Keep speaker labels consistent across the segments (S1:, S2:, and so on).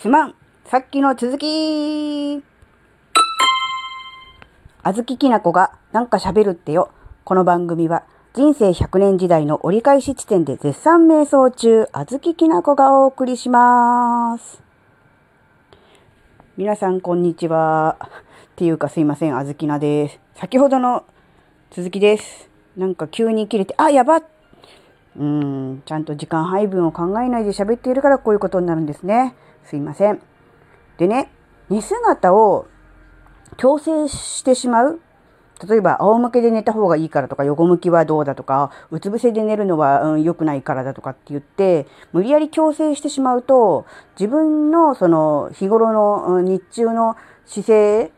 S1: すまん。さっきの続き。あずききなこがなんか喋るってよ。この番組は人生100年時代の折り返し地点で絶賛瞑想中、あずききなこがお送りします。皆さんこんにちは。っていうかすいません、あずきなです。先ほどの続きです。なんか急に切れて、あ、やばっうーん、ちゃんと時間配分を考えないで喋っているからこういうことになるんですね。すいません。でね、寝姿を強制してしまう。例えば、仰向けで寝た方がいいからとか、横向きはどうだとか、うつ伏せで寝るのは、うん、良くないからだとかって言って、無理やり強制してしまうと、自分のその日頃のうん日中の姿勢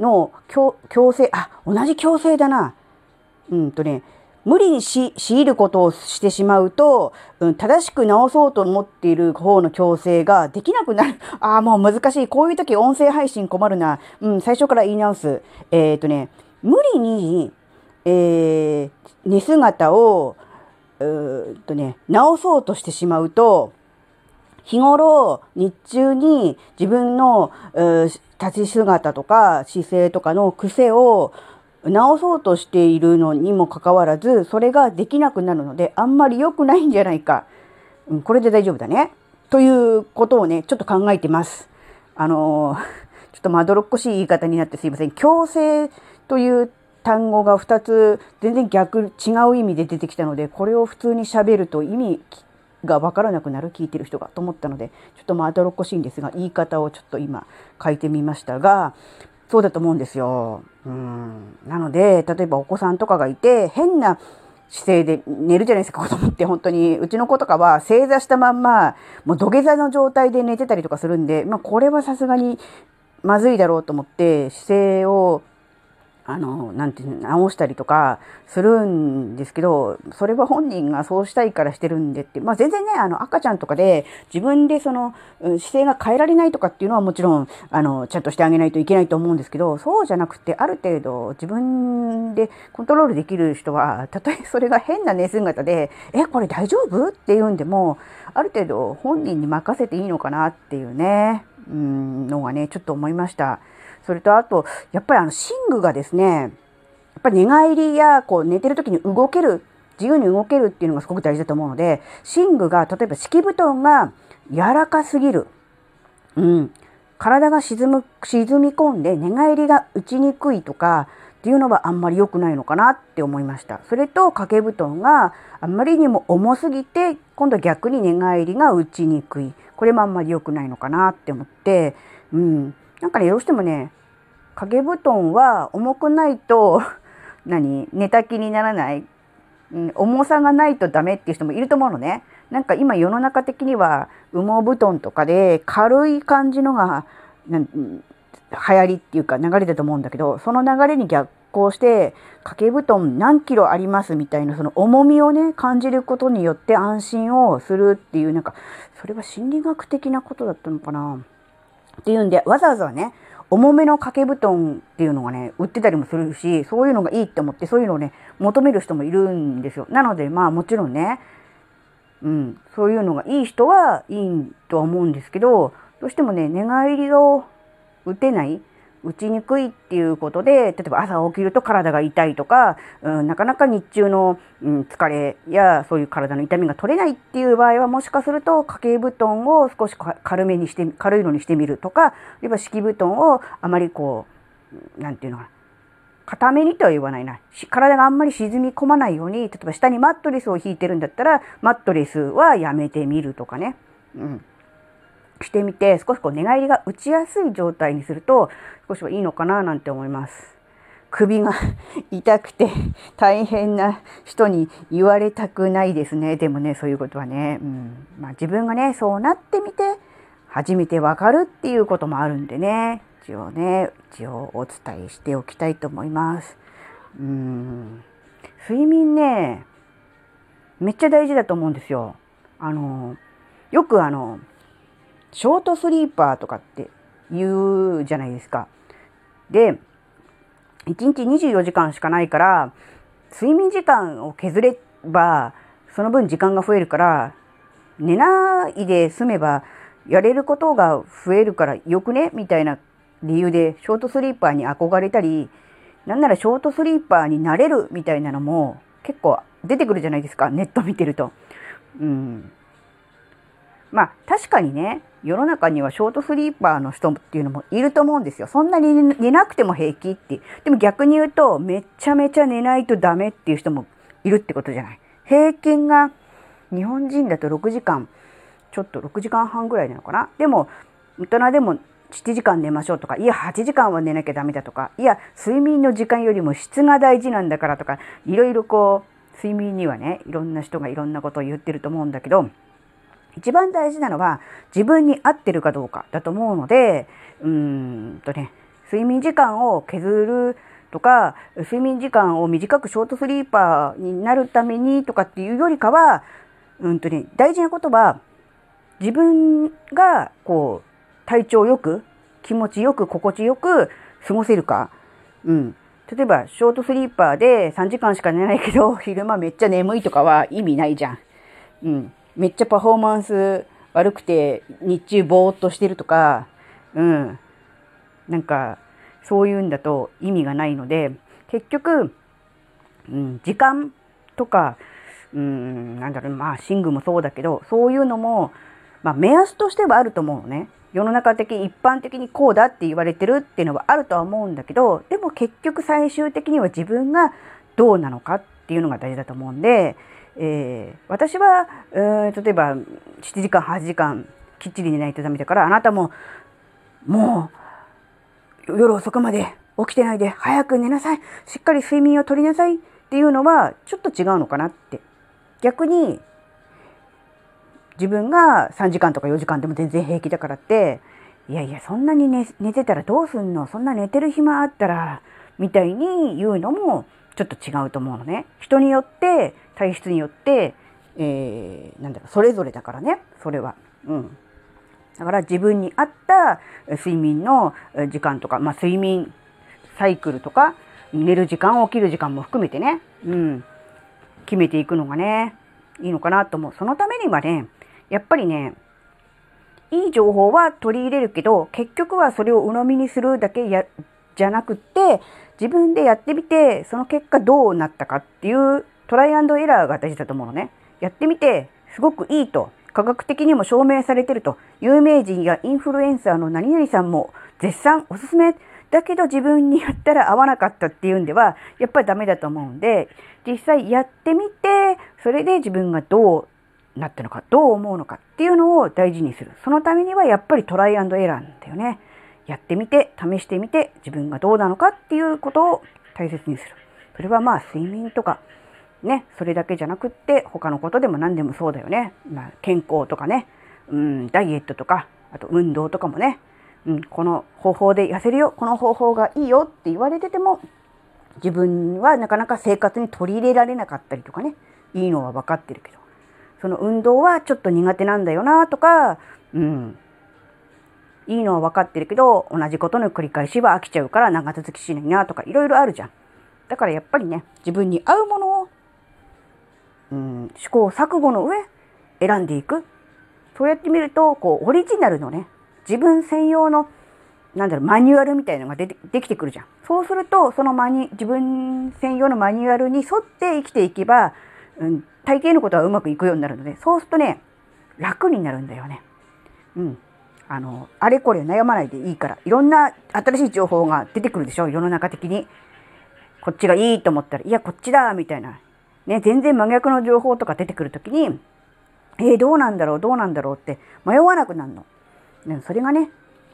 S1: の強強制、あ、同じ強制だな。うんとね、無理にし強いることをしてしまうと、うん、正しく直そうと思っている方の強制ができなくなる。ああ、もう難しい。こういう時音声配信困るな。うん、最初から言い直す。えっ、とね、無理に、えー寝姿を、うーとね、直そうとしてしまうと、日頃日中に自分の立ち姿とか姿勢とかの癖を直そうとしているのにもかかわらずそれができなくなるのであんまり良くないんじゃないか、うん、これで大丈夫だね。ということをねちょっと考えてます。あのちょっとまどろっこしい言い方になってすいません。強制という単語が2つ全然逆違う意味で出てきたのでこれを普通に喋ると意味が分からなくなる聞いてる人がと思ったのでちょっとまどろっこしいんですが言い方をちょっと今書いてみましたがそうだと思うんですよ。うん。なので例えばお子さんとかがいて変な姿勢で寝るじゃないですか子供って。本当に。うちの子とかは正座したまんまもう土下座の状態で寝てたりとかするんで、まあ、これはさすがにまずいだろうと思って姿勢をあの、なんていう、直したりとかするんですけど、それは本人がそうしたいからしてるんでって、まあ全然ね、あの赤ちゃんとかで自分でその姿勢が変えられないとかっていうのはもちろん、あの、ちゃんとしてあげないといけないと思うんですけど、そうじゃなくて、ある程度自分でコントロールできる人は、たとえそれが変な寝姿で、え、これ大丈夫？って言うんでも、ある程度本人に任せていいのかなっていうね、うん、のがね、ちょっと思いました。それとあと、やっぱりあの寝具がですね、やっぱり寝返りやこう寝てる時に動ける、自由に動けるっていうのがすごく大事だと思うので、寝具が、例えば敷布団が柔らかすぎる。うん。体が沈む、沈み込んで寝返りが打ちにくいとかっていうのはあんまり良くないのかなって思いました。それと掛け布団があんまりにも重すぎて、今度は逆に寝返りが打ちにくい。これもあんまり良くないのかなって思って、うん。なんかね、どうしてもね、掛け布団は重くないと、何寝た気にならない、うん、重さがないとダメっていう人もいると思うのね。なんか今世の中的には羽毛布団とかで軽い感じのが流行りっていうか流れだと思うんだけど、その流れに逆行して掛け布団何キロありますみたいなその重みをね感じることによって安心をするっていうなんかそれは心理学的なことだったのかなっていうんでわざわざね重めの掛け布団っていうのがね売ってたりもするしそういうのがいいって思ってそういうのをね求める人もいるんですよ。なのでまあもちろんねうん、そういうのがいい人はいいとは思うんですけどどうしてもね寝返りを打てない打ちにくいっていうことで例えば朝起きると体が痛いとか、うん、なかなか日中の、うん、疲れやそういう体の痛みが取れないっていう場合はもしかすると掛け布団を少し軽めにして軽いのにしてみるとかあるいは敷布団をあまりこうなんていうのかな固めにとは言わないな。体があんまり沈み込まないように、例えば下にマットレスを引いてるんだったら、マットレスはやめてみるとかね。うん。してみて、少しこう寝返りが打ちやすい状態にすると、少しはいいのかななんて思います。首が 痛くて大変な人に言われたくないですね。でもね、そういうことはね。うん。まあ自分がね、そうなってみて、初めてわかるっていうこともあるんでね。一応ね、一応お伝えしておきたいと思います。うん。睡眠ね、めっちゃ大事だと思うんですよ。あの、よくあの、ショートスリーパーとかって言うじゃないですか。で、1日24時間しかないから、睡眠時間を削れば、その分時間が増えるから、寝ないで済めばやれることが増えるからよくね？みたいな理由でショートスリーパーに憧れたり、なんならショートスリーパーになれるみたいなのも結構出てくるじゃないですか、ネット見てると。うん。まあ確かにね、世の中にはショートスリーパーの人っていうのもいると思うんですよ。そんなに寝なくても平気って。でも逆に言うと、めちゃめちゃ寝ないとダメっていう人もいるってことじゃない。平均が日本人だと6時間、ちょっと6時間半ぐらいなのかな。でも、大人でも7時間寝ましょうとか、いや、8時間は寝なきゃダメだとか、いや、睡眠の時間よりも質が大事なんだからとか、いろいろこう、睡眠にはね、いろんな人がいろんなことを言ってると思うんだけど、一番大事なのは自分に合ってるかどうかだと思うので、うんとね、睡眠時間を削るとか、睡眠時間を短くショートスリーパーになるためにとかっていうよりかは、うんとね、大事なことは、自分がこう、体調よく、気持ちよく、心地よく過ごせるか。うん。例えば、ショートスリーパーで3時間しか寝ないけど、昼間めっちゃ眠いとかは意味ないじゃん。うん。めっちゃパフォーマンス悪くて、日中ぼーっとしてるとか、うん。なんか、そういうんだと意味がないので、結局、うん、時間とか、うん、なんだろう、まあ、寝具もそうだけど、そういうのも、まあ、目安としてはあると思うのね。世の中的、一般的にこうだって言われてるっていうのはあるとは思うんだけど、でも結局最終的には自分がどうなのかっていうのが大事だと思うんで、えー、私は、えー、例えば7時間、8時間きっちり寝ないとダメだから、あなたも、もう、夜遅くまで起きてないで早く寝なさい。しっかり睡眠をとりなさいっていうのはちょっと違うのかなって逆に自分が3時間とか4時間でも全然平気だからっていやいやそんなに寝寝てたらどうすんの？そんな寝てる暇あったらみたいに言うのもちょっと違うと思うのね。人によって体質によって、えー、なんだろうそれぞれだからねそれは。うん。だから自分に合った睡眠の時間とか、まあ、睡眠サイクルとか寝る時間起きる時間も含めてね、うん、決めていくのがね、いいのかなと思う。そのためにはね、やっぱりね、いい情報は取り入れるけど、結局はそれを鵜呑みにするだけや、じゃなくって、自分でやってみて、その結果どうなったかっていうトライアンドエラーが大事だと思うのね。やってみて、すごくいいと、科学的にも証明されてると、有名人やインフルエンサーの何々さんも絶賛おすすめだけど自分にやったら合わなかったっていうんでは、やっぱりダメだと思うんで、実際やってみて、それで自分がどうなったのか、どう思うのかっていうのを大事にする。そのためにはやっぱりトライアンドエラーなんだよね。やってみて、試してみて、自分がどうなのかっていうことを大切にする。それはまあ睡眠とか、ね、それだけじゃなくって、他のことでも何でもそうだよね。まあ、健康とかね、うん、ダイエットとか、あと運動とかもね、うん、この方法で痩せるよ、この方法がいいよって言われてても、自分はなかなか生活に取り入れられなかったりとかね、いいのは分かってるけど、その運動はちょっと苦手なんだよなとか、うん、いいのは分かってるけど、同じことの繰り返しは飽きちゃうから長続きしないなとか、いろいろあるじゃん。だからやっぱりね、自分に合うもの、うん、試行錯誤の上、選んでいく。そうやってみると、こう、オリジナルのね、自分専用のなんだろう、マニュアルみたいなのが出てできてくるじゃん。そうすると、そのマニ、自分専用のマニュアルに沿って生きていけば、うん、大抵のことはうまくいくようになるので、そうするとね、楽になるんだよね。うん。あの、あれこれ悩まないでいいから、いろんな新しい情報が出てくるでしょ、世の中的に。こっちがいいと思ったら、いや、こっちだみたいな。ね、全然真逆の情報とか出てくるときに、えー、どうなんだろう、どうなんだろうって迷わなくなるの。ね、それがね、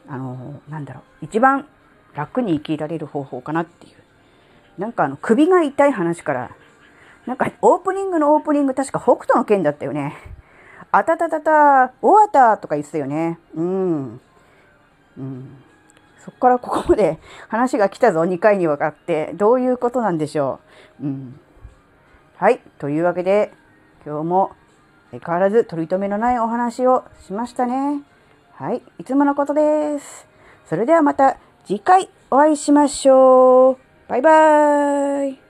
S1: あの、なんだろう、一番楽に生きられる方法かなっていう。なんかあの、首が痛い話から、なんかオープニングのオープニング確か北斗の剣だったよね。あたたたた、終わたとか言ってたよね。うん。うん。そっからここまで話が来たぞ、2回にわたって。どういうことなんでしょう。うん。はい。というわけで、今日も変わらず取り留めのないお話をしましたね。はい、いつものことです。それではまた次回お会いしましょう。バイバーイ。